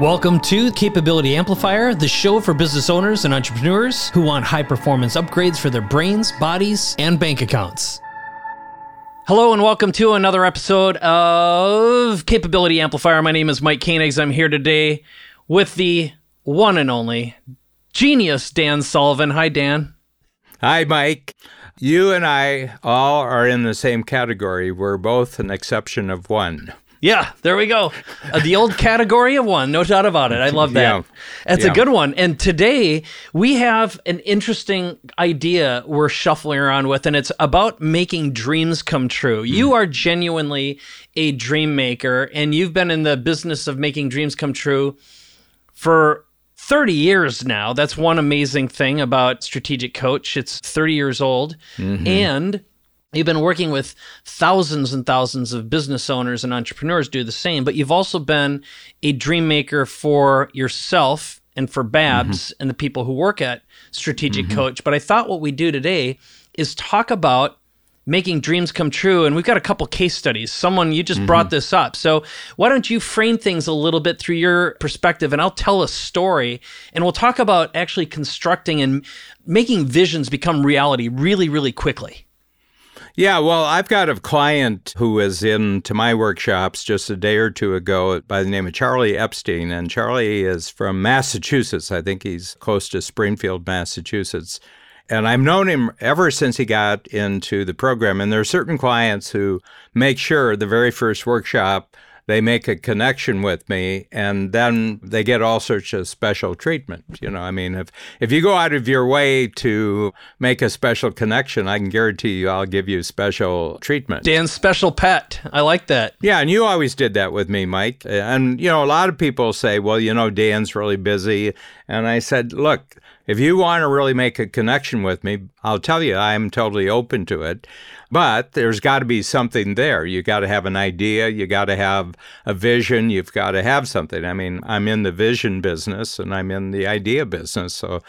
Welcome to Capability Amplifier, the show for business owners and entrepreneurs who want high performance upgrades for their brains, bodies, and bank accounts. Hello, and welcome to another episode of Capability Amplifier. My name is Mike Koenigs. I'm here today with the one and only genius Dan Sullivan. Hi, Dan. Hi, Mike. You and I all are in the same category. We're both an exception of one. Yeah, there we go. Uh, the old category of one, no doubt about it. I love that. Yeah. That's yeah. a good one. And today we have an interesting idea we're shuffling around with, and it's about making dreams come true. Mm. You are genuinely a dream maker, and you've been in the business of making dreams come true for 30 years now. That's one amazing thing about Strategic Coach. It's 30 years old. Mm-hmm. And You've been working with thousands and thousands of business owners and entrepreneurs do the same, but you've also been a dream maker for yourself and for Babs mm-hmm. and the people who work at Strategic mm-hmm. Coach. But I thought what we do today is talk about making dreams come true. And we've got a couple case studies. Someone, you just mm-hmm. brought this up. So why don't you frame things a little bit through your perspective and I'll tell a story and we'll talk about actually constructing and making visions become reality really, really quickly. Yeah, well, I've got a client who was in to my workshops just a day or two ago by the name of Charlie Epstein. And Charlie is from Massachusetts. I think he's close to Springfield, Massachusetts. And I've known him ever since he got into the program. And there are certain clients who make sure the very first workshop they make a connection with me and then they get all sorts of special treatment you know i mean if if you go out of your way to make a special connection i can guarantee you i'll give you special treatment. Dan's special pet. I like that. Yeah and you always did that with me mike. And you know a lot of people say well you know dan's really busy. And i said look if you want to really make a connection with me, I'll tell you I'm totally open to it. But there's got to be something there. You got to have an idea. You got to have a vision. You've got to have something. I mean, I'm in the vision business and I'm in the idea business. So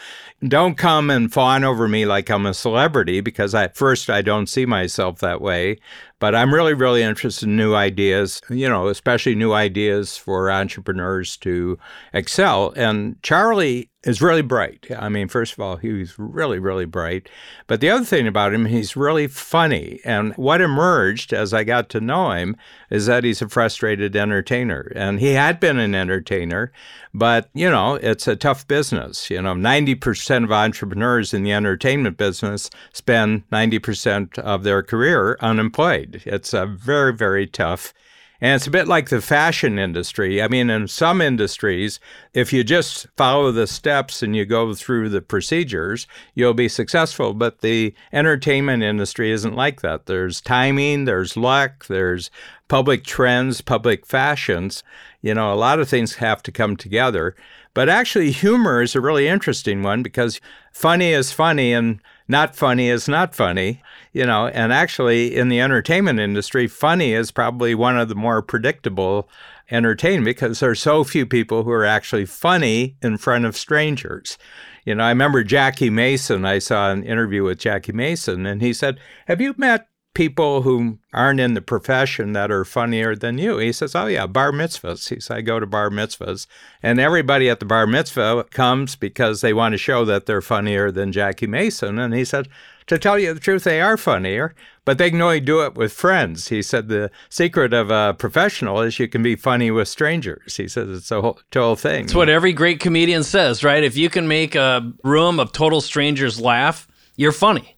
don't come and fawn over me like I'm a celebrity because at first I don't see myself that way. But I'm really, really interested in new ideas, you know, especially new ideas for entrepreneurs to excel. And Charlie is really bright. I mean, first of all, he was really, really bright. But the other thing about him, he's really funny. And what emerged as I got to know him is that he's a frustrated entertainer. And he had been an entertainer, but, you know, it's a tough business. You know, 90% of entrepreneurs in the entertainment business spend 90% of their career unemployed. It's a very, very tough and it's a bit like the fashion industry. I mean, in some industries, if you just follow the steps and you go through the procedures, you'll be successful. But the entertainment industry isn't like that. There's timing, there's luck, there's public trends, public fashions. You know, a lot of things have to come together. But actually, humor is a really interesting one because funny is funny and not funny is not funny, you know, and actually in the entertainment industry, funny is probably one of the more predictable entertainment because there's so few people who are actually funny in front of strangers. You know, I remember Jackie Mason. I saw an interview with Jackie Mason, and he said, Have you met people who aren't in the profession that are funnier than you. He says, Oh, yeah, bar mitzvahs. He says, I go to bar mitzvahs. And everybody at the bar mitzvah comes because they want to show that they're funnier than Jackie Mason. And he said, To tell you the truth, they are funnier, but they can only do it with friends. He said, The secret of a professional is you can be funny with strangers. He says, It's a whole, whole thing. It's what every great comedian says, right? If you can make a room of total strangers laugh, you're funny.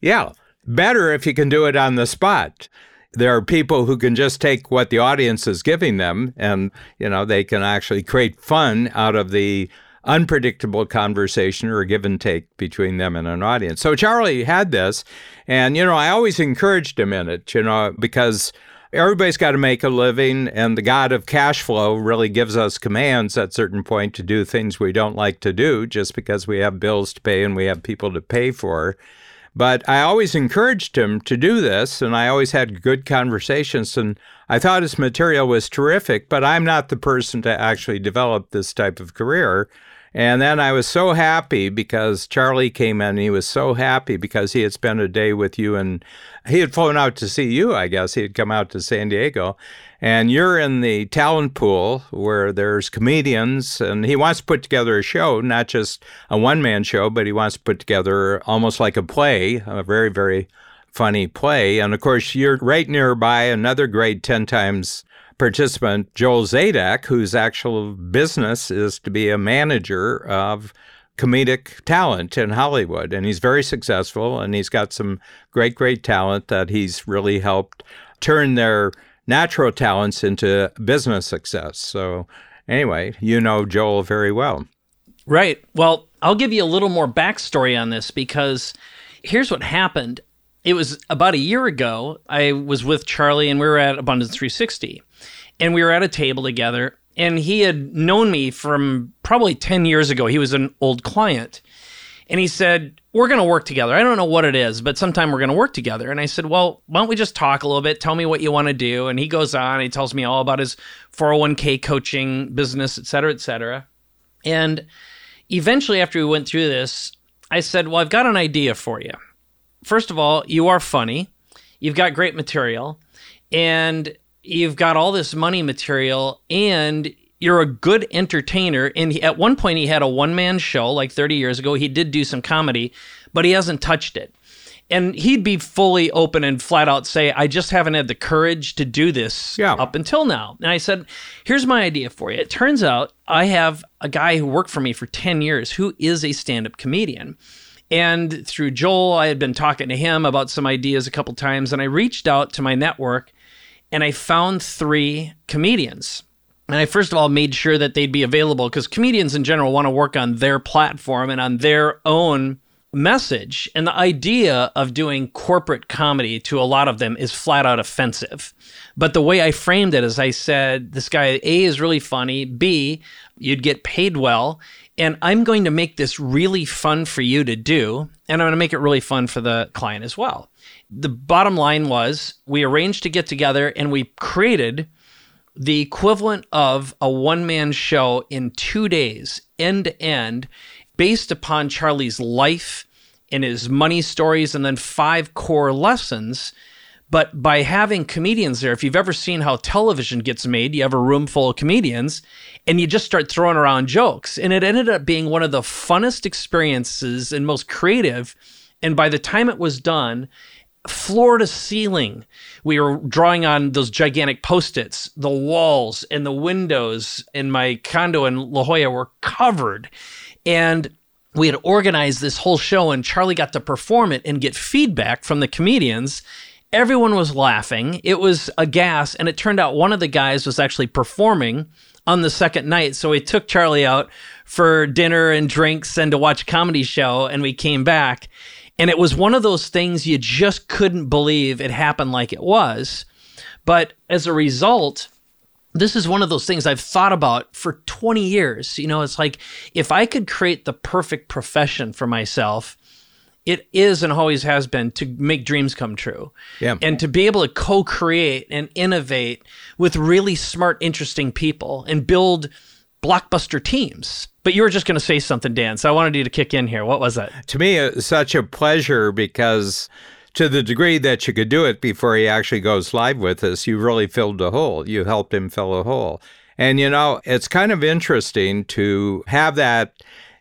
Yeah. Better if you can do it on the spot. There are people who can just take what the audience is giving them and, you know, they can actually create fun out of the unpredictable conversation or give and take between them and an audience. So Charlie had this, and, you know, I always encouraged him in it, you know, because everybody's got to make a living and the god of cash flow really gives us commands at certain point to do things we don't like to do just because we have bills to pay and we have people to pay for but I always encouraged him to do this, and I always had good conversations. And I thought his material was terrific, but I'm not the person to actually develop this type of career. And then I was so happy because Charlie came in. he was so happy because he had spent a day with you and he had flown out to see you, I guess. He had come out to San Diego. And you're in the talent pool where there's comedians, and he wants to put together a show, not just a one man show, but he wants to put together almost like a play, a very, very funny play. And of course, you're right nearby another great 10 times participant, Joel Zadak, whose actual business is to be a manager of comedic talent in Hollywood. And he's very successful and he's got some great, great talent that he's really helped turn their natural talents into business success. So, anyway, you know Joel very well. Right. Well, I'll give you a little more backstory on this because here's what happened. It was about a year ago. I was with Charlie and we were at Abundance 360 and we were at a table together and he had known me from probably 10 years ago. He was an old client. And he said, We're going to work together. I don't know what it is, but sometime we're going to work together. And I said, Well, why don't we just talk a little bit? Tell me what you want to do. And he goes on, he tells me all about his 401k coaching business, et cetera, et cetera. And eventually, after we went through this, I said, Well, I've got an idea for you. First of all, you are funny, you've got great material, and you've got all this money material and you're a good entertainer. And he, at one point, he had a one man show like 30 years ago. He did do some comedy, but he hasn't touched it. And he'd be fully open and flat out say, I just haven't had the courage to do this yeah. up until now. And I said, Here's my idea for you. It turns out I have a guy who worked for me for 10 years who is a stand up comedian. And through Joel, I had been talking to him about some ideas a couple times, and I reached out to my network and I found three comedians. And I first of all made sure that they'd be available because comedians in general want to work on their platform and on their own message. And the idea of doing corporate comedy to a lot of them is flat out offensive. But the way I framed it is I said, this guy A is really funny, B, you'd get paid well, and I'm going to make this really fun for you to do, and I'm going to make it really fun for the client as well the bottom line was we arranged to get together and we created the equivalent of a one man show in two days, end to end, based upon Charlie's life and his money stories, and then five core lessons. But by having comedians there, if you've ever seen how television gets made, you have a room full of comedians and you just start throwing around jokes. And it ended up being one of the funnest experiences and most creative. And by the time it was done, floor to ceiling. We were drawing on those gigantic post its. The walls and the windows in my condo in La Jolla were covered. And we had organized this whole show, and Charlie got to perform it and get feedback from the comedians. Everyone was laughing. It was a gas, and it turned out one of the guys was actually performing on the second night. So we took Charlie out for dinner and drinks and to watch a comedy show, and we came back and it was one of those things you just couldn't believe it happened like it was. But as a result, this is one of those things I've thought about for 20 years. You know, it's like if I could create the perfect profession for myself, it is and always has been to make dreams come true. Yeah. And to be able to co create and innovate with really smart, interesting people and build blockbuster teams. But you were just going to say something, Dan. So I wanted you to kick in here. What was that? To me, it's such a pleasure because to the degree that you could do it before he actually goes live with us, you really filled a hole. You helped him fill a hole. And, you know, it's kind of interesting to have that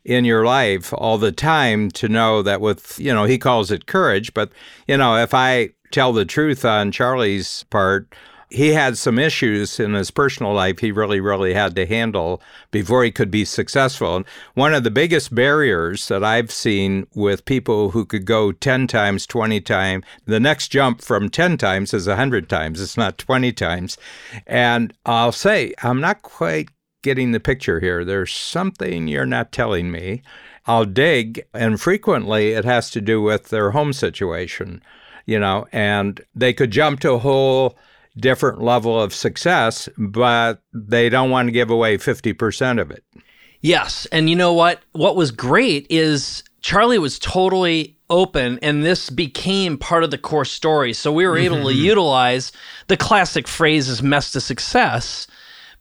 in your life all the time to know that with, you know, he calls it courage. But, you know, if I tell the truth on Charlie's part, he had some issues in his personal life he really, really had to handle before he could be successful. One of the biggest barriers that I've seen with people who could go 10 times, 20 times, the next jump from 10 times is 100 times. It's not 20 times. And I'll say, I'm not quite getting the picture here. There's something you're not telling me. I'll dig, and frequently it has to do with their home situation, you know, and they could jump to a whole different level of success, but they don't want to give away 50% of it. Yes. And you know what? What was great is Charlie was totally open and this became part of the core story. So we were able mm-hmm. to utilize the classic phrase is mess to success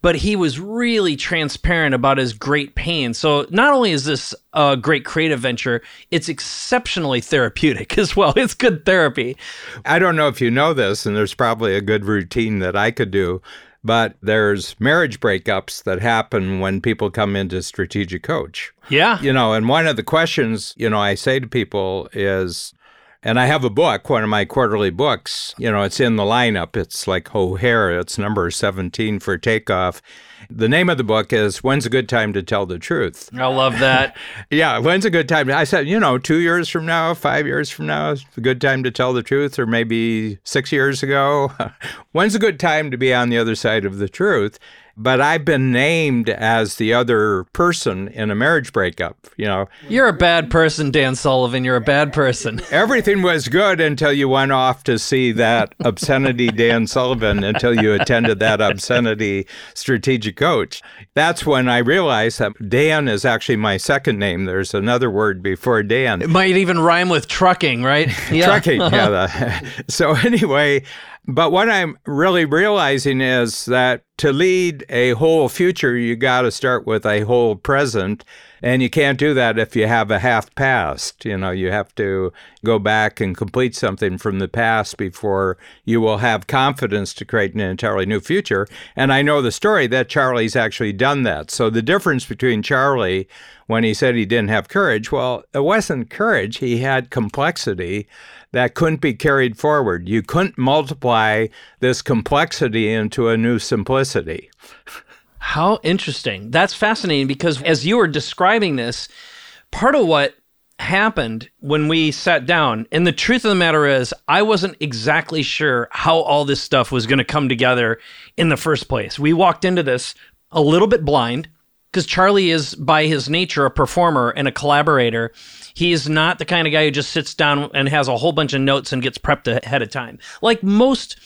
but he was really transparent about his great pain. So not only is this a great creative venture, it's exceptionally therapeutic as well. It's good therapy. I don't know if you know this, and there's probably a good routine that I could do but there's marriage breakups that happen when people come into strategic coach. Yeah. You know, and one of the questions, you know, I say to people is, and I have a book, one of my quarterly books, you know, it's in the lineup. It's like O'Hare, it's number 17 for takeoff. The name of the book is When's a Good Time to Tell the Truth? I love that. yeah, when's a good time? I said, you know, two years from now, five years from now is a good time to tell the truth, or maybe six years ago. when's a good time to be on the other side of the truth? but I've been named as the other person in a marriage breakup. You know, you're a bad person, Dan Sullivan. You're a bad person. Everything was good until you went off to see that obscenity, Dan Sullivan, until you attended that obscenity strategic coach. That's when I realized that Dan is actually my second name. There's another word before Dan. It might even rhyme with trucking, right? Yeah. trucking, yeah. so anyway, but what I'm really realizing is that to lead a whole future, you got to start with a whole present. And you can't do that if you have a half past. You know, you have to go back and complete something from the past before you will have confidence to create an entirely new future. And I know the story that Charlie's actually done that. So the difference between Charlie when he said he didn't have courage, well, it wasn't courage, he had complexity that couldn't be carried forward. You couldn't multiply this complexity into a new simplicity. How interesting. That's fascinating because as you were describing this, part of what happened when we sat down, and the truth of the matter is, I wasn't exactly sure how all this stuff was going to come together in the first place. We walked into this a little bit blind because Charlie is, by his nature, a performer and a collaborator. He's not the kind of guy who just sits down and has a whole bunch of notes and gets prepped ahead of time. Like most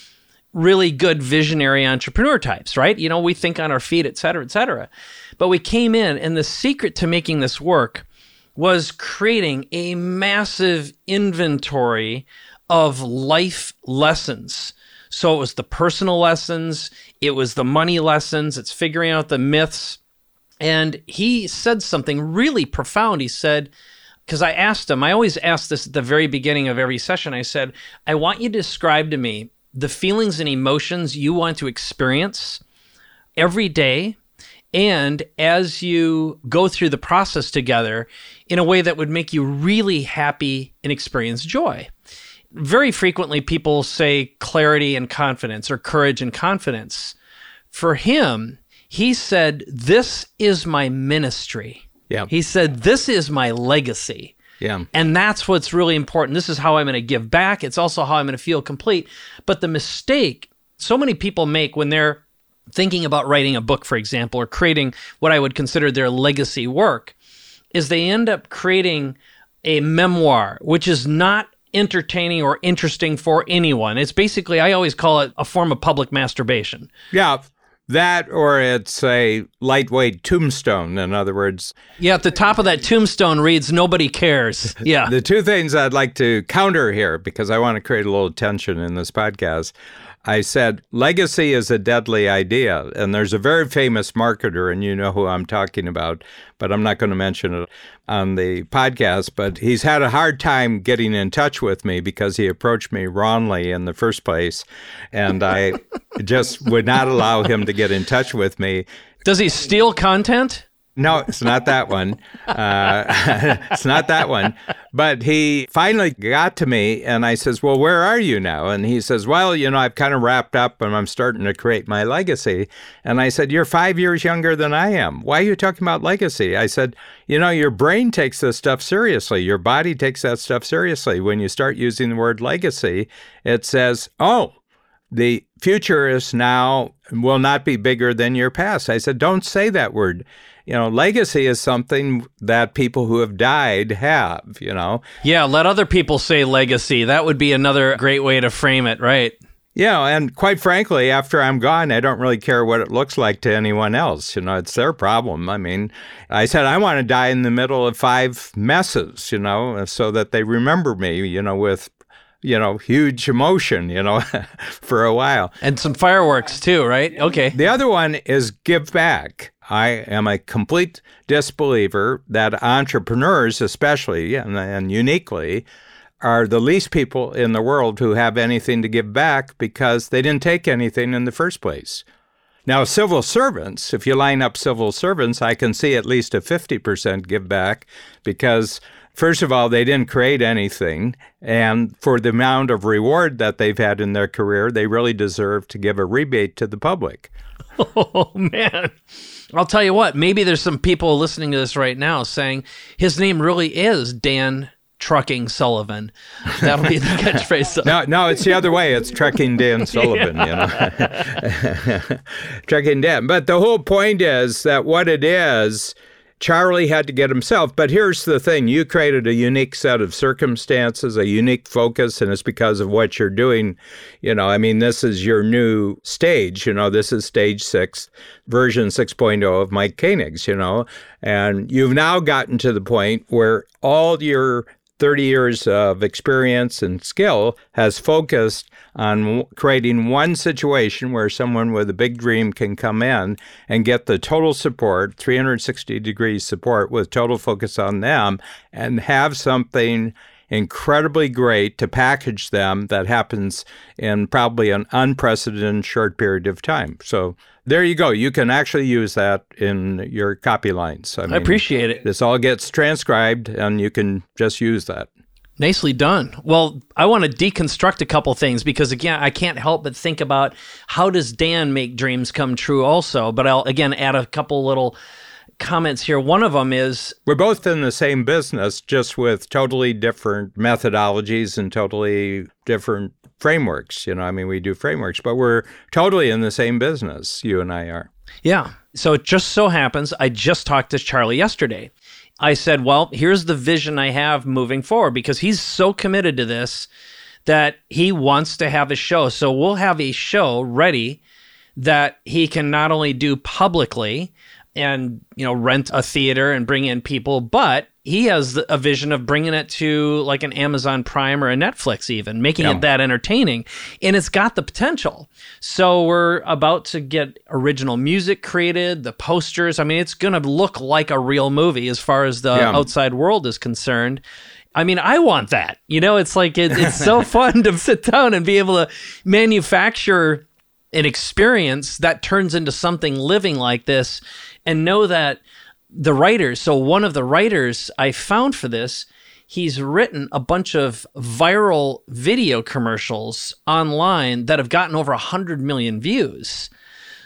really good visionary entrepreneur types, right? You know, we think on our feet, et cetera, et cetera. But we came in, and the secret to making this work was creating a massive inventory of life lessons. So it was the personal lessons, it was the money lessons, it's figuring out the myths. And he said something really profound. He said, because I asked him, I always ask this at the very beginning of every session. I said, I want you to describe to me the feelings and emotions you want to experience every day and as you go through the process together in a way that would make you really happy and experience joy. Very frequently, people say clarity and confidence or courage and confidence. For him, he said, This is my ministry. Yeah. He said, This is my legacy. Yeah. And that's what's really important. This is how I'm going to give back. It's also how I'm going to feel complete. But the mistake so many people make when they're thinking about writing a book, for example, or creating what I would consider their legacy work, is they end up creating a memoir, which is not entertaining or interesting for anyone. It's basically, I always call it a form of public masturbation. Yeah. That or it's a lightweight tombstone, in other words. Yeah, at the top of that tombstone reads, Nobody cares. Yeah. the two things I'd like to counter here, because I want to create a little tension in this podcast, I said, legacy is a deadly idea. And there's a very famous marketer, and you know who I'm talking about, but I'm not going to mention it on the podcast. But he's had a hard time getting in touch with me because he approached me wrongly in the first place. And I just would not allow him to get in touch with me. Does he steal content? No, it's not that one. Uh, it's not that one. But he finally got to me and I says, Well, where are you now? And he says, Well, you know, I've kind of wrapped up and I'm starting to create my legacy. And I said, You're five years younger than I am. Why are you talking about legacy? I said, You know, your brain takes this stuff seriously. Your body takes that stuff seriously. When you start using the word legacy, it says, Oh, the future is now will not be bigger than your past. I said, Don't say that word you know, legacy is something that people who have died have, you know. Yeah, let other people say legacy. That would be another great way to frame it, right? Yeah, and quite frankly, after I'm gone, I don't really care what it looks like to anyone else. You know, it's their problem. I mean, I said I want to die in the middle of five messes, you know, so that they remember me, you know, with you know, huge emotion, you know, for a while. And some fireworks too, right? Okay. The other one is give back. I am a complete disbeliever that entrepreneurs, especially and, and uniquely, are the least people in the world who have anything to give back because they didn't take anything in the first place. Now, civil servants, if you line up civil servants, I can see at least a 50% give back because, first of all, they didn't create anything. And for the amount of reward that they've had in their career, they really deserve to give a rebate to the public. Oh, man. I'll tell you what, maybe there's some people listening to this right now saying his name really is Dan trucking Sullivan. That'll be the catchphrase. no, no, it's the other way. It's trucking Dan Sullivan. yeah. You know, trucking Dan. But the whole point is that what it is. Charlie had to get himself. But here's the thing you created a unique set of circumstances, a unique focus, and it's because of what you're doing. You know, I mean, this is your new stage. You know, this is stage six, version 6.0 of Mike Koenigs, you know, and you've now gotten to the point where all your 30 years of experience and skill has focused on creating one situation where someone with a big dream can come in and get the total support, 360 degrees support with total focus on them, and have something incredibly great to package them that happens in probably an unprecedented short period of time. So there you go. You can actually use that in your copy lines. I, mean, I appreciate it. This all gets transcribed and you can just use that. Nicely done. Well, I want to deconstruct a couple things because again, I can't help but think about how does Dan make dreams come true also, but I'll again add a couple little comments here. One of them is We're both in the same business just with totally different methodologies and totally different frameworks. You know, I mean, we do frameworks, but we're totally in the same business, you and I are. Yeah. So it just so happens I just talked to Charlie yesterday. I said, well, here's the vision I have moving forward because he's so committed to this that he wants to have a show. So we'll have a show ready that he can not only do publicly and, you know, rent a theater and bring in people, but he has a vision of bringing it to like an Amazon Prime or a Netflix, even making yeah. it that entertaining. And it's got the potential. So we're about to get original music created, the posters. I mean, it's going to look like a real movie as far as the yeah. outside world is concerned. I mean, I want that. You know, it's like it, it's so fun to sit down and be able to manufacture an experience that turns into something living like this and know that the writers, so one of the writers I found for this, he's written a bunch of viral video commercials online that have gotten over 100 million views.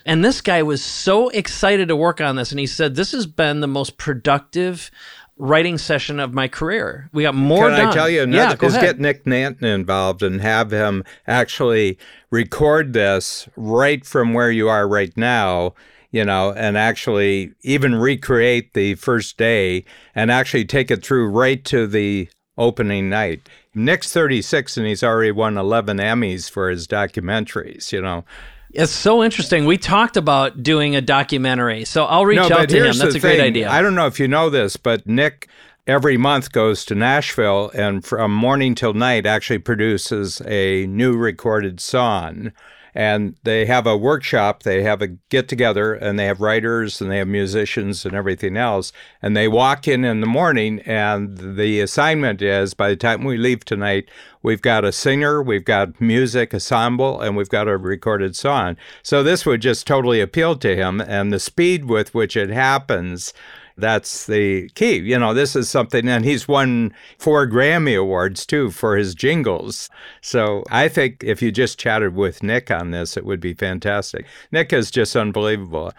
And this guy was so excited to work on this. And he said, This has been the most productive writing session of my career. We got more Can done. I tell you another? Yeah, is get Nick Nanton involved and have him actually record this right from where you are right now you know, and actually even recreate the first day and actually take it through right to the opening night. Nick's 36 and he's already won 11 Emmys for his documentaries, you know. It's so interesting. We talked about doing a documentary, so I'll reach no, out to him. That's a great idea. I don't know if you know this, but Nick every month goes to Nashville and from morning till night actually produces a new recorded song and they have a workshop they have a get together and they have writers and they have musicians and everything else. And they walk in in the morning and the assignment is by the time we leave tonight we've got a singer we've got music ensemble and we've got a recorded song. So this would just totally appeal to him and the speed with which it happens that's the key. You know, this is something, and he's won four Grammy Awards too for his jingles. So I think if you just chatted with Nick on this, it would be fantastic. Nick is just unbelievable.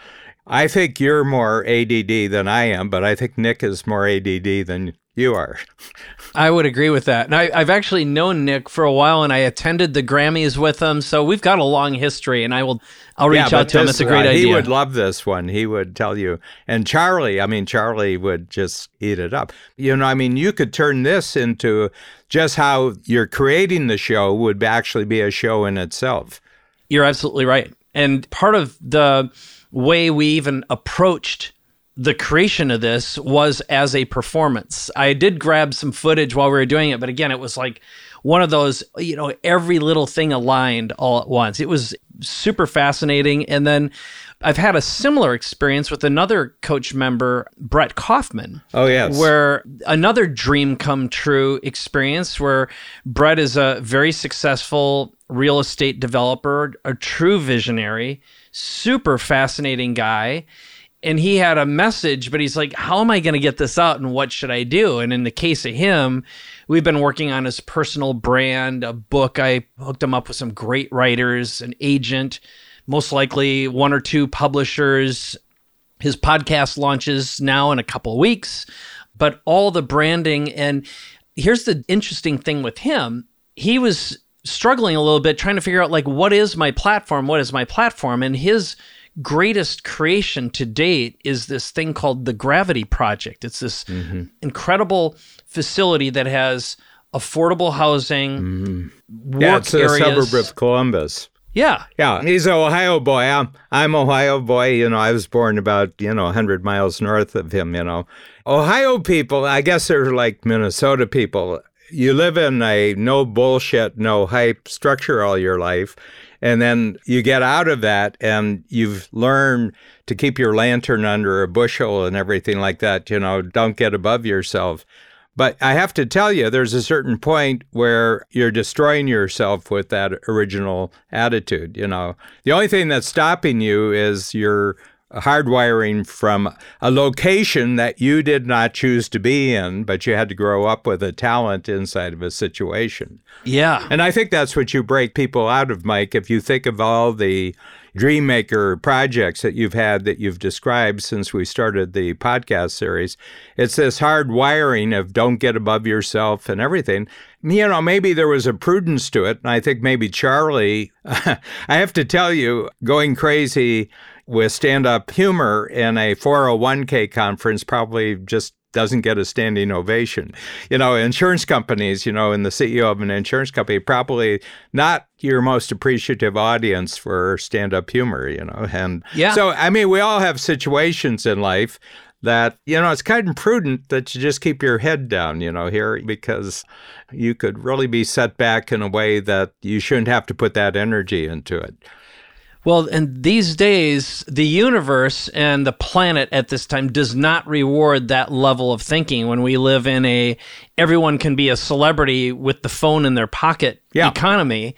I think you're more ADD than I am, but I think Nick is more ADD than you are. I would agree with that. And I, have actually known Nick for a while, and I attended the Grammys with him, so we've got a long history. And I will, I'll reach yeah, out to this, him. It's a great uh, idea. He would love this one. He would tell you. And Charlie, I mean, Charlie would just eat it up. You know, I mean, you could turn this into just how you're creating the show would actually be a show in itself. You're absolutely right. And part of the way we even approached the creation of this was as a performance. I did grab some footage while we were doing it, but again, it was like one of those, you know, every little thing aligned all at once. It was super fascinating. And then I've had a similar experience with another coach member, Brett Kaufman. Oh, yes. Where another dream come true experience where Brett is a very successful real estate developer, a true visionary, super fascinating guy. And he had a message, but he's like, How am I going to get this out and what should I do? And in the case of him, we've been working on his personal brand, a book. I hooked him up with some great writers, an agent most likely one or two publishers. His podcast launches now in a couple weeks, but all the branding. And here's the interesting thing with him he was struggling a little bit trying to figure out, like, what is my platform? What is my platform? And his greatest creation to date is this thing called the Gravity Project. It's this mm-hmm. incredible facility that has affordable housing, mm-hmm. yeah, it's areas. a suburb of Columbus. Yeah. Yeah. He's an Ohio boy. I'm, I'm Ohio boy. You know, I was born about, you know, 100 miles north of him, you know. Ohio people, I guess they're like Minnesota people. You live in a no bullshit, no hype structure all your life. And then you get out of that and you've learned to keep your lantern under a bushel and everything like that. You know, don't get above yourself. But I have to tell you, there's a certain point where you're destroying yourself with that original attitude. You know, the only thing that's stopping you is your hardwiring from a location that you did not choose to be in, but you had to grow up with a talent inside of a situation. Yeah. And I think that's what you break people out of, Mike. If you think of all the Dreammaker projects that you've had that you've described since we started the podcast series. It's this hard wiring of don't get above yourself and everything. You know, maybe there was a prudence to it. And I think maybe Charlie, I have to tell you, going crazy with stand up humor in a 401k conference probably just doesn't get a standing ovation. You know, insurance companies, you know, and the CEO of an insurance company probably not your most appreciative audience for stand up humor, you know. And yeah. so, I mean, we all have situations in life that, you know, it's kind of prudent that you just keep your head down, you know, here, because you could really be set back in a way that you shouldn't have to put that energy into it. Well, and these days, the universe and the planet at this time does not reward that level of thinking when we live in a everyone can be a celebrity with the phone in their pocket yeah. economy.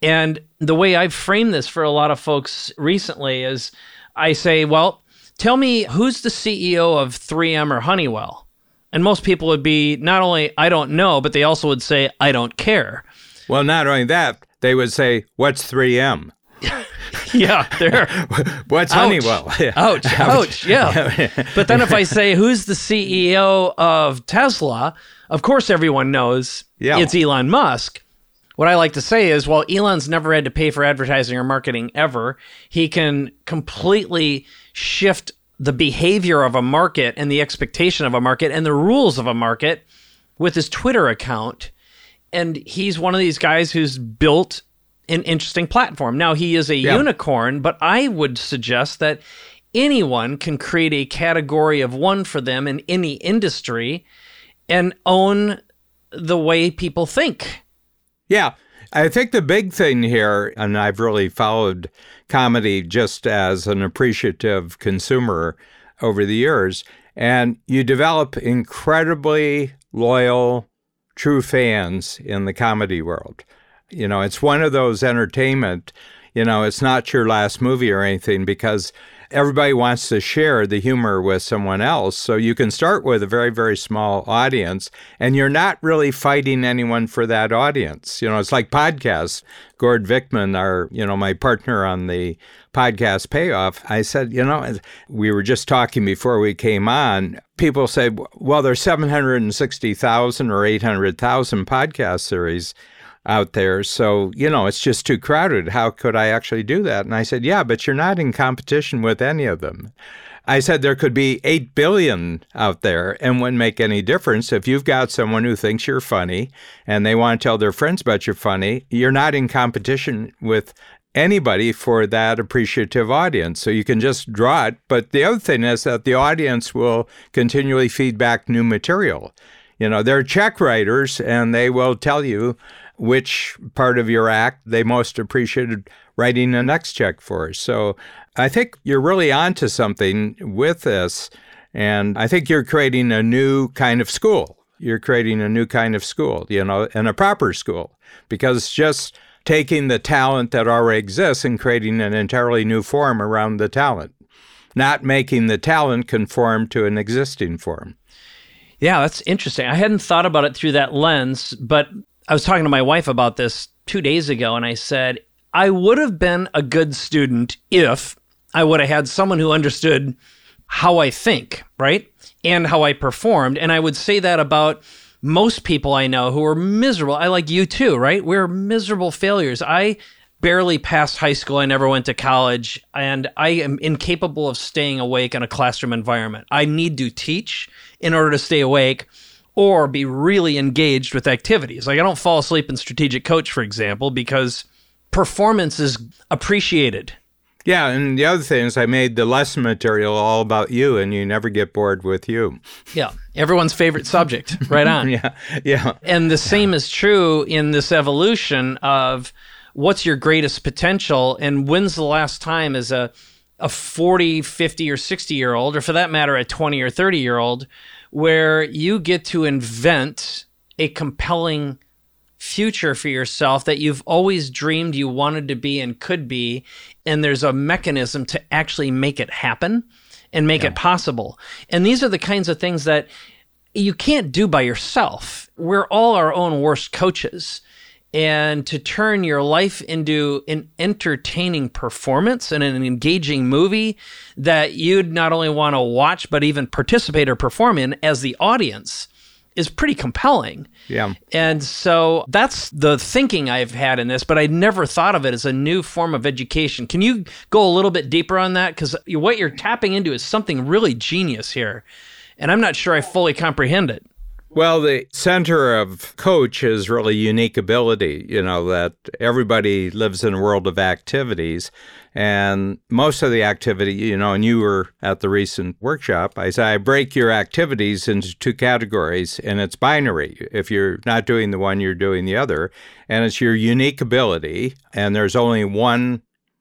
And the way I've framed this for a lot of folks recently is I say, well, tell me who's the CEO of 3M or Honeywell? And most people would be not only, I don't know, but they also would say, I don't care. Well, not only that, they would say, what's 3M? yeah, there. What's ouch. Honeywell? ouch, ouch, yeah. but then if I say who's the CEO of Tesla, of course everyone knows yeah. it's Elon Musk. What I like to say is, while Elon's never had to pay for advertising or marketing ever, he can completely shift the behavior of a market and the expectation of a market and the rules of a market with his Twitter account. And he's one of these guys who's built an interesting platform. Now, he is a yeah. unicorn, but I would suggest that anyone can create a category of one for them in any industry and own the way people think. Yeah. I think the big thing here, and I've really followed comedy just as an appreciative consumer over the years, and you develop incredibly loyal, true fans in the comedy world. You know, it's one of those entertainment, you know, it's not your last movie or anything because everybody wants to share the humor with someone else. So you can start with a very, very small audience and you're not really fighting anyone for that audience. You know, it's like podcasts. Gord Vickman, our, you know, my partner on the podcast payoff, I said, you know, we were just talking before we came on. People say, well, there's 760,000 or 800,000 podcast series out there. So, you know, it's just too crowded. How could I actually do that? And I said, yeah, but you're not in competition with any of them. I said there could be 8 billion out there and wouldn't make any difference. If you've got someone who thinks you're funny and they want to tell their friends about you're funny, you're not in competition with anybody for that appreciative audience. So you can just draw it. But the other thing is that the audience will continually feed back new material. You know, they're check writers and they will tell you which part of your act they most appreciated writing the next check for. So I think you're really onto something with this. And I think you're creating a new kind of school. You're creating a new kind of school, you know, and a proper school because just taking the talent that already exists and creating an entirely new form around the talent, not making the talent conform to an existing form. Yeah, that's interesting. I hadn't thought about it through that lens, but I was talking to my wife about this two days ago, and I said, I would have been a good student if I would have had someone who understood how I think, right? And how I performed. And I would say that about most people I know who are miserable. I like you too, right? We're miserable failures. I barely passed high school. I never went to college, and I am incapable of staying awake in a classroom environment. I need to teach in order to stay awake or be really engaged with activities. Like I don't fall asleep in strategic coach, for example, because performance is appreciated. Yeah, and the other thing is I made the lesson material all about you and you never get bored with you. Yeah. Everyone's favorite subject. Right on. yeah. Yeah. And the same is true in this evolution of what's your greatest potential and when's the last time as a a 40, 50 or 60 year old or for that matter a 20 or 30 year old where you get to invent a compelling future for yourself that you've always dreamed you wanted to be and could be. And there's a mechanism to actually make it happen and make yeah. it possible. And these are the kinds of things that you can't do by yourself. We're all our own worst coaches. And to turn your life into an entertaining performance and an engaging movie that you'd not only want to watch, but even participate or perform in as the audience is pretty compelling. Yeah. And so that's the thinking I've had in this, but I never thought of it as a new form of education. Can you go a little bit deeper on that? Because what you're tapping into is something really genius here. And I'm not sure I fully comprehend it. Well, the center of coach is really unique ability, you know, that everybody lives in a world of activities. And most of the activity, you know, and you were at the recent workshop, I say I break your activities into two categories, and it's binary. If you're not doing the one, you're doing the other. And it's your unique ability, and there's only one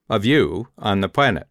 of you on the planet.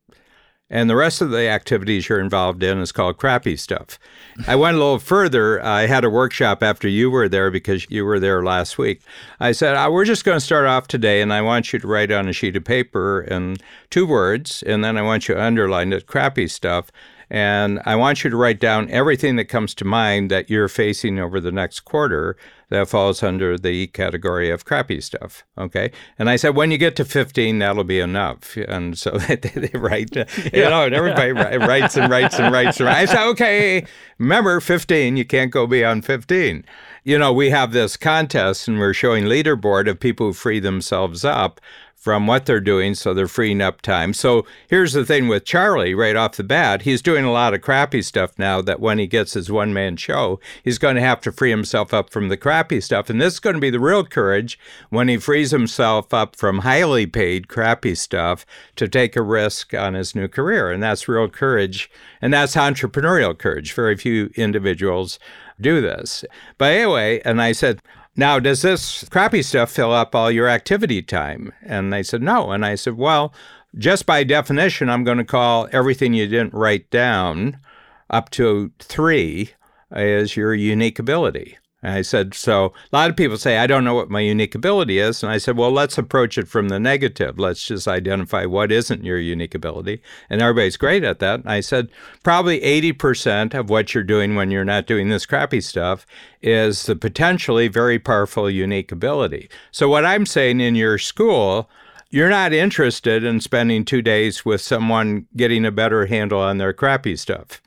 And the rest of the activities you're involved in is called crappy stuff. I went a little further. I had a workshop after you were there because you were there last week. I said, oh, We're just going to start off today, and I want you to write on a sheet of paper in two words, and then I want you to underline it crappy stuff. And I want you to write down everything that comes to mind that you're facing over the next quarter that falls under the category of crappy stuff. Okay. And I said, when you get to 15, that'll be enough. And so they, they write, you know, and everybody writes and writes and writes and writes. I said, okay, remember 15, you can't go beyond 15. You know, we have this contest and we're showing leaderboard of people who free themselves up from what they're doing, so they're freeing up time. So here's the thing with Charlie right off the bat he's doing a lot of crappy stuff now that when he gets his one man show, he's going to have to free himself up from the crappy stuff. And this is going to be the real courage when he frees himself up from highly paid crappy stuff to take a risk on his new career. And that's real courage. And that's entrepreneurial courage. Very few individuals do this. But anyway, and I said, now, does this crappy stuff fill up all your activity time? And they said, no. And I said, well, just by definition, I'm going to call everything you didn't write down up to three as your unique ability. And I said, so a lot of people say, I don't know what my unique ability is. And I said, well, let's approach it from the negative. Let's just identify what isn't your unique ability. And everybody's great at that. And I said, probably 80% of what you're doing when you're not doing this crappy stuff is the potentially very powerful unique ability. So what I'm saying in your school, you're not interested in spending two days with someone getting a better handle on their crappy stuff.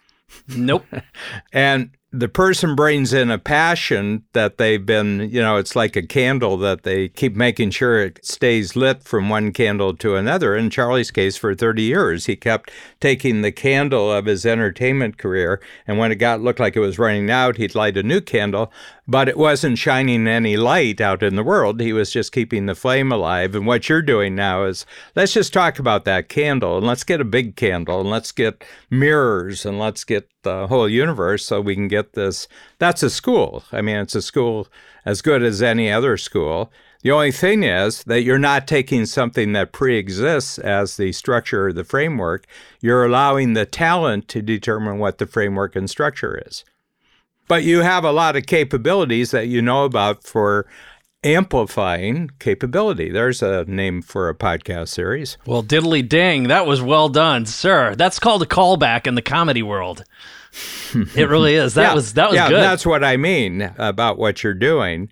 Nope. and the person brings in a passion that they've been, you know, it's like a candle that they keep making sure it stays lit from one candle to another. In Charlie's case, for 30 years, he kept taking the candle of his entertainment career, and when it got looked like it was running out, he'd light a new candle. But it wasn't shining any light out in the world. He was just keeping the flame alive. And what you're doing now is let's just talk about that candle and let's get a big candle and let's get mirrors and let's get the whole universe so we can get this. That's a school. I mean, it's a school as good as any other school. The only thing is that you're not taking something that pre exists as the structure or the framework. You're allowing the talent to determine what the framework and structure is. But you have a lot of capabilities that you know about for amplifying capability. There's a name for a podcast series. Well, diddly ding, that was well done, sir. That's called a callback in the comedy world. it really is. That yeah, was that was yeah, good. That's what I mean about what you're doing.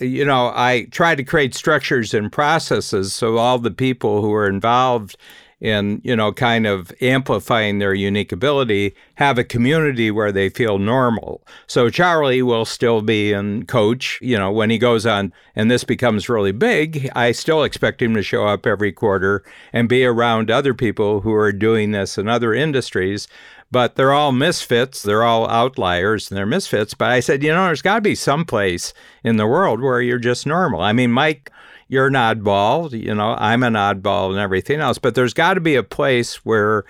You know, I try to create structures and processes so all the people who are involved in, you know, kind of amplifying their unique ability, have a community where they feel normal. So Charlie will still be in coach, you know, when he goes on and this becomes really big, I still expect him to show up every quarter and be around other people who are doing this in other industries but they're all misfits. They're all outliers and they're misfits. But I said, you know, there's got to be some place in the world where you're just normal. I mean, Mike you're an oddball, you know, I'm an oddball and everything else, but there's got to be a place where,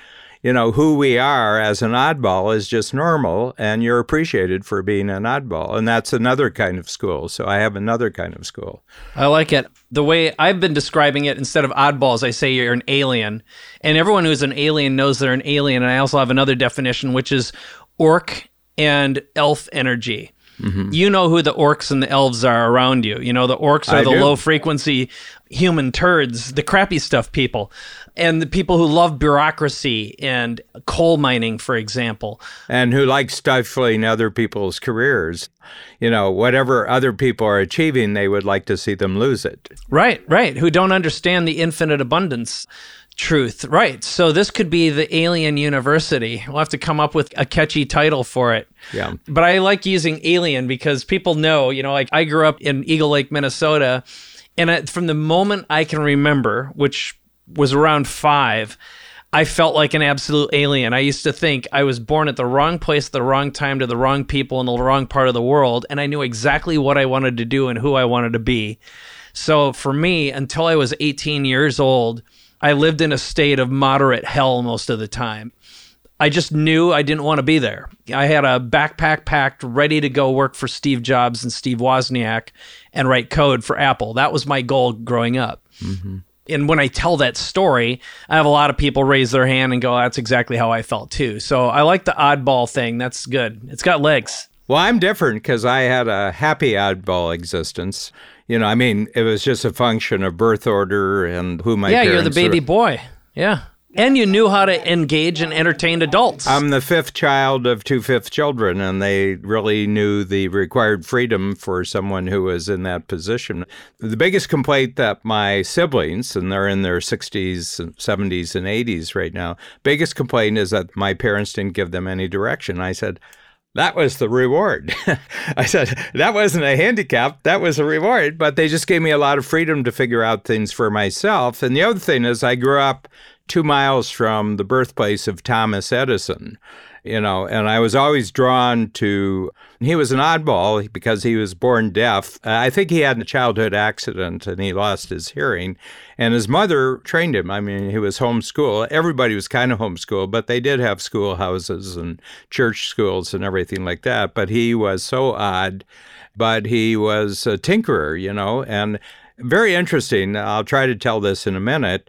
you know, who we are as an oddball is just normal and you're appreciated for being an oddball. And that's another kind of school. So I have another kind of school. I like it. The way I've been describing it, instead of oddballs, I say you're an alien. And everyone who's an alien knows they're an alien. And I also have another definition, which is orc and elf energy. Mm-hmm. You know who the orcs and the elves are around you. You know, the orcs are I the do. low frequency human turds, the crappy stuff people, and the people who love bureaucracy and coal mining, for example. And who like stifling other people's careers. You know, whatever other people are achieving, they would like to see them lose it. Right, right. Who don't understand the infinite abundance truth. Right. So this could be the Alien University. We'll have to come up with a catchy title for it. Yeah. But I like using alien because people know, you know, like I grew up in Eagle Lake, Minnesota, and I, from the moment I can remember, which was around 5, I felt like an absolute alien. I used to think I was born at the wrong place at the wrong time to the wrong people in the wrong part of the world, and I knew exactly what I wanted to do and who I wanted to be. So for me, until I was 18 years old, I lived in a state of moderate hell most of the time. I just knew I didn't want to be there. I had a backpack packed, ready to go work for Steve Jobs and Steve Wozniak and write code for Apple. That was my goal growing up. Mm-hmm. And when I tell that story, I have a lot of people raise their hand and go, That's exactly how I felt too. So I like the oddball thing. That's good. It's got legs. Well, I'm different because I had a happy oddball existence. You know, I mean, it was just a function of birth order and who my yeah, you're the baby were. boy. Yeah. And you knew how to engage and entertain adults. I'm the fifth child of two fifth children, and they really knew the required freedom for someone who was in that position. The biggest complaint that my siblings, and they're in their 60s, 70s, and 80s right now, biggest complaint is that my parents didn't give them any direction. I said, that was the reward. I said, that wasn't a handicap, that was a reward. But they just gave me a lot of freedom to figure out things for myself. And the other thing is, I grew up two miles from the birthplace of Thomas Edison you know, and I was always drawn to. He was an oddball because he was born deaf. I think he had a childhood accident and he lost his hearing. And his mother trained him. I mean, he was homeschooled. Everybody was kind of homeschooled, but they did have schoolhouses and church schools and everything like that. But he was so odd, but he was a tinkerer, you know, and very interesting. I'll try to tell this in a minute.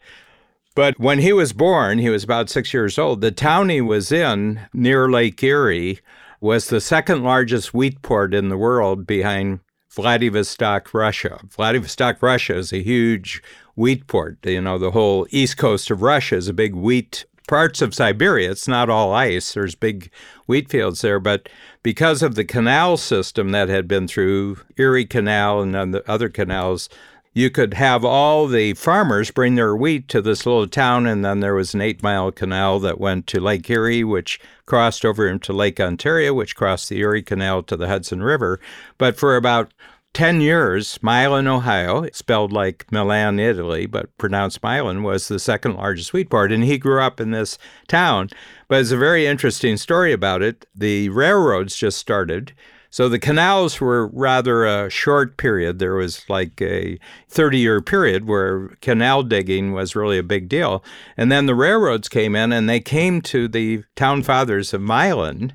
But when he was born, he was about six years old. The town he was in near Lake Erie was the second largest wheat port in the world behind Vladivostok, Russia. Vladivostok, Russia is a huge wheat port. You know, the whole east coast of Russia is a big wheat parts of Siberia. It's not all ice. There's big wheat fields there, but because of the canal system that had been through Erie Canal and the other canals, you could have all the farmers bring their wheat to this little town, and then there was an eight mile canal that went to Lake Erie, which crossed over into Lake Ontario, which crossed the Erie Canal to the Hudson River. But for about 10 years, Milan, Ohio, spelled like Milan, Italy, but pronounced Milan, was the second largest wheat port. And he grew up in this town. But it's a very interesting story about it. The railroads just started. So the canals were rather a short period. There was like a 30 year period where canal digging was really a big deal. And then the railroads came in and they came to the town fathers of Milan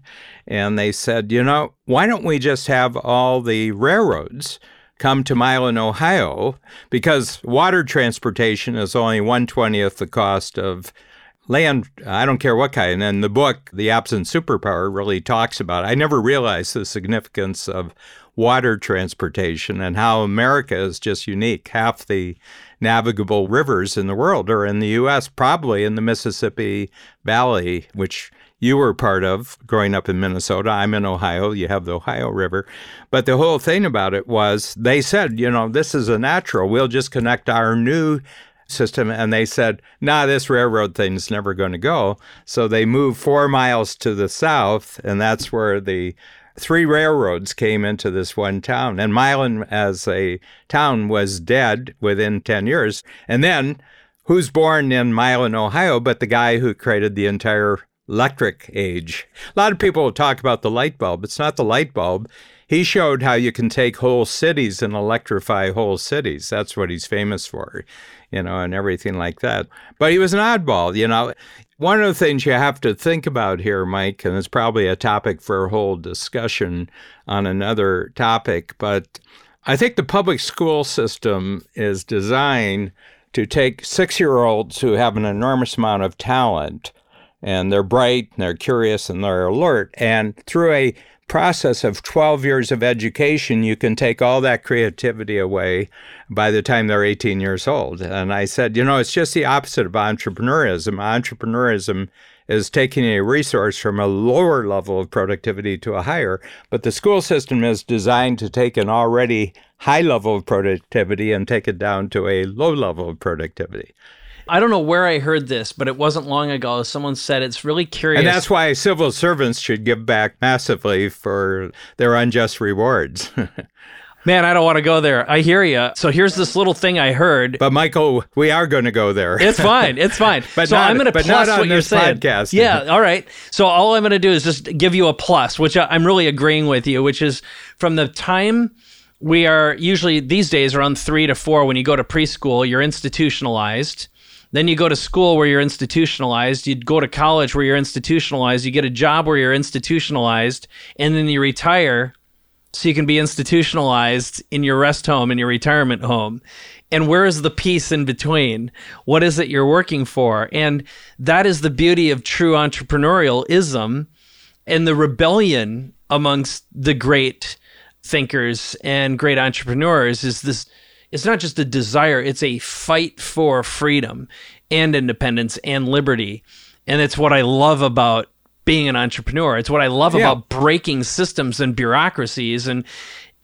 and they said, you know, why don't we just have all the railroads? come to Milan, Ohio, because water transportation is only 120th the cost of land, I don't care what kind. And the book, The Absent Superpower, really talks about it. I never realized the significance of water transportation and how America is just unique. Half the navigable rivers in the world are in the U.S., probably in the Mississippi Valley, which you were part of growing up in Minnesota. I'm in Ohio. You have the Ohio River. But the whole thing about it was they said, you know, this is a natural. We'll just connect our new system. And they said, nah, this railroad thing's never going to go. So they moved four miles to the south, and that's where the three railroads came into this one town. And Milan, as a town, was dead within 10 years. And then, who's born in Milan, Ohio, but the guy who created the entire electric age? A lot of people talk about the light bulb. It's not the light bulb. He showed how you can take whole cities and electrify whole cities. That's what he's famous for you know, and everything like that. But he was an oddball, you know. One of the things you have to think about here, Mike, and it's probably a topic for a whole discussion on another topic, but I think the public school system is designed to take six year olds who have an enormous amount of talent and they're bright and they're curious and they're alert and through a process of 12 years of education, you can take all that creativity away by the time they're 18 years old. And I said, you know, it's just the opposite of entrepreneurism. Entrepreneurism is taking a resource from a lower level of productivity to a higher, but the school system is designed to take an already high level of productivity and take it down to a low level of productivity. I don't know where I heard this, but it wasn't long ago. Someone said it's really curious. And that's why civil servants should give back massively for their unjust rewards. Man, I don't want to go there. I hear you. So here's this little thing I heard. But Michael, we are going to go there. it's fine. It's fine. but so not, I'm going to plus what you're saying. Podcast. Yeah. All right. So all I'm going to do is just give you a plus, which I'm really agreeing with you, which is from the time we are usually these days around three to four when you go to preschool, you're institutionalized. Then you go to school where you're institutionalized. You'd go to college where you're institutionalized. You get a job where you're institutionalized. And then you retire so you can be institutionalized in your rest home, in your retirement home. And where is the peace in between? What is it you're working for? And that is the beauty of true entrepreneurialism and the rebellion amongst the great thinkers and great entrepreneurs is this it's not just a desire, it's a fight for freedom and independence and liberty. And it's what I love about being an entrepreneur. It's what I love yeah. about breaking systems and bureaucracies and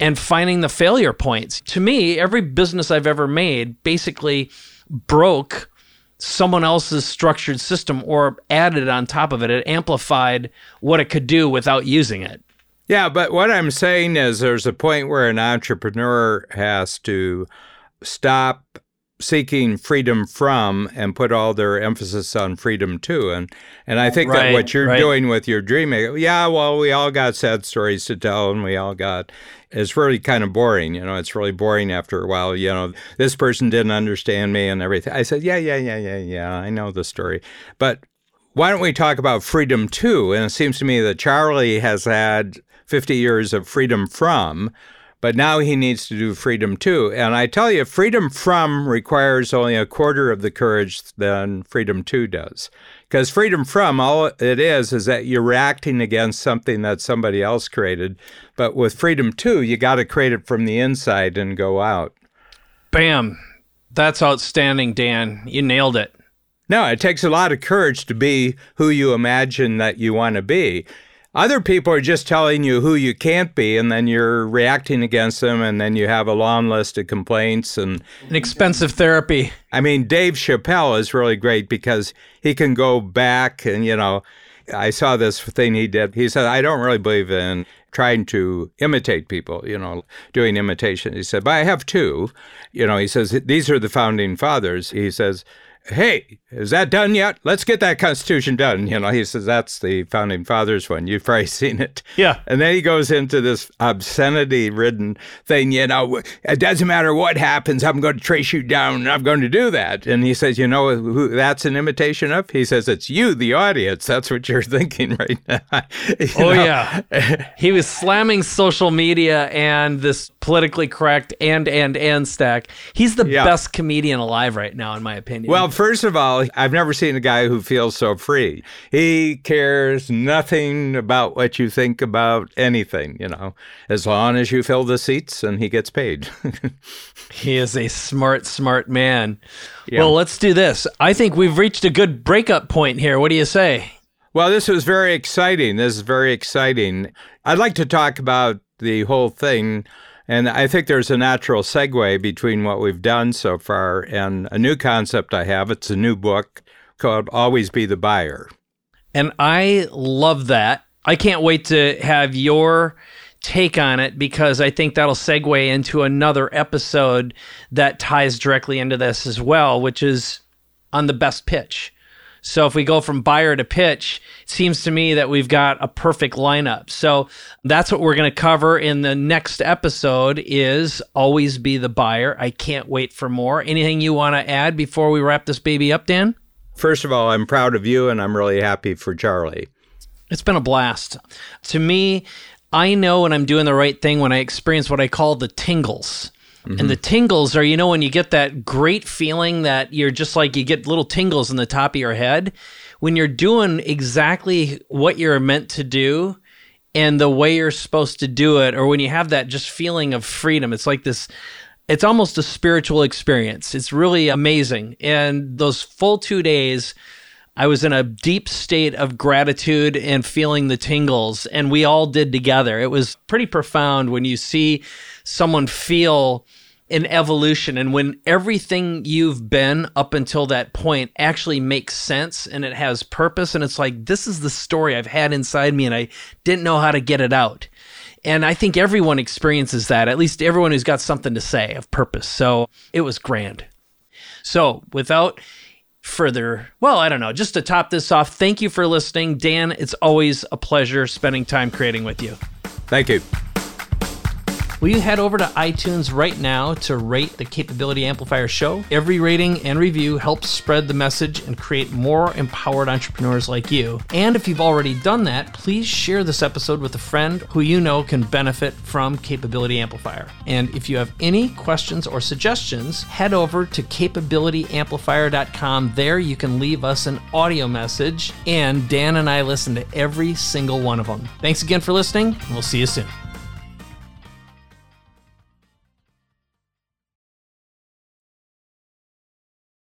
and finding the failure points. To me, every business I've ever made basically broke someone else's structured system or added on top of it. It amplified what it could do without using it. Yeah, but what I'm saying is there's a point where an entrepreneur has to stop seeking freedom from and put all their emphasis on freedom to and and I think right, that what you're right. doing with your dreaming eh, yeah well we all got sad stories to tell and we all got it's really kind of boring you know it's really boring after a while you know this person didn't understand me and everything. I said yeah yeah yeah yeah yeah I know the story. But why don't we talk about freedom too? And it seems to me that Charlie has had 50 years of freedom from, but now he needs to do freedom too. And I tell you, freedom from requires only a quarter of the courage than freedom to does. Because freedom from, all it is, is that you're reacting against something that somebody else created. But with freedom to, you got to create it from the inside and go out. Bam. That's outstanding, Dan. You nailed it. No, it takes a lot of courage to be who you imagine that you want to be. Other people are just telling you who you can't be, and then you're reacting against them, and then you have a long list of complaints and an expensive therapy. I mean, Dave Chappelle is really great because he can go back and, you know, I saw this thing he did. He said, I don't really believe in trying to imitate people, you know, doing imitation. He said, but I have two. You know, he says, these are the founding fathers. He says, hey, is that done yet? Let's get that Constitution done. You know, he says, that's the Founding Fathers one. You've probably seen it. Yeah. And then he goes into this obscenity ridden thing, you know, it doesn't matter what happens, I'm going to trace you down I'm going to do that. And he says, you know who that's an imitation of? He says, it's you, the audience. That's what you're thinking right now. oh, know? yeah. he was slamming social media and this politically correct and, and, and stack. He's the yeah. best comedian alive right now, in my opinion. Well, first of all, I've never seen a guy who feels so free. He cares nothing about what you think about anything, you know, as long as you fill the seats and he gets paid. he is a smart, smart man. Yeah. Well, let's do this. I think we've reached a good breakup point here. What do you say? Well, this was very exciting. This is very exciting. I'd like to talk about the whole thing and I think there's a natural segue between what we've done so far and a new concept I have. It's a new book called Always Be the Buyer. And I love that. I can't wait to have your take on it because I think that'll segue into another episode that ties directly into this as well, which is on the best pitch. So if we go from buyer to pitch, it seems to me that we've got a perfect lineup. So that's what we're going to cover in the next episode is always be the buyer. I can't wait for more. Anything you want to add before we wrap this baby up, Dan? First of all, I'm proud of you and I'm really happy for Charlie. It's been a blast. To me, I know when I'm doing the right thing when I experience what I call the tingles. Mm-hmm. And the tingles are, you know, when you get that great feeling that you're just like you get little tingles in the top of your head when you're doing exactly what you're meant to do and the way you're supposed to do it, or when you have that just feeling of freedom. It's like this, it's almost a spiritual experience. It's really amazing. And those full two days, I was in a deep state of gratitude and feeling the tingles, and we all did together. It was pretty profound when you see someone feel an evolution and when everything you've been up until that point actually makes sense and it has purpose and it's like this is the story I've had inside me and I didn't know how to get it out. And I think everyone experiences that, at least everyone who's got something to say of purpose. So it was grand. So without further, well, I don't know, just to top this off, thank you for listening. Dan, it's always a pleasure spending time creating with you. Thank you. Will you head over to iTunes right now to rate the Capability Amplifier show? Every rating and review helps spread the message and create more empowered entrepreneurs like you. And if you've already done that, please share this episode with a friend who you know can benefit from Capability Amplifier. And if you have any questions or suggestions, head over to capabilityamplifier.com. There you can leave us an audio message, and Dan and I listen to every single one of them. Thanks again for listening, and we'll see you soon.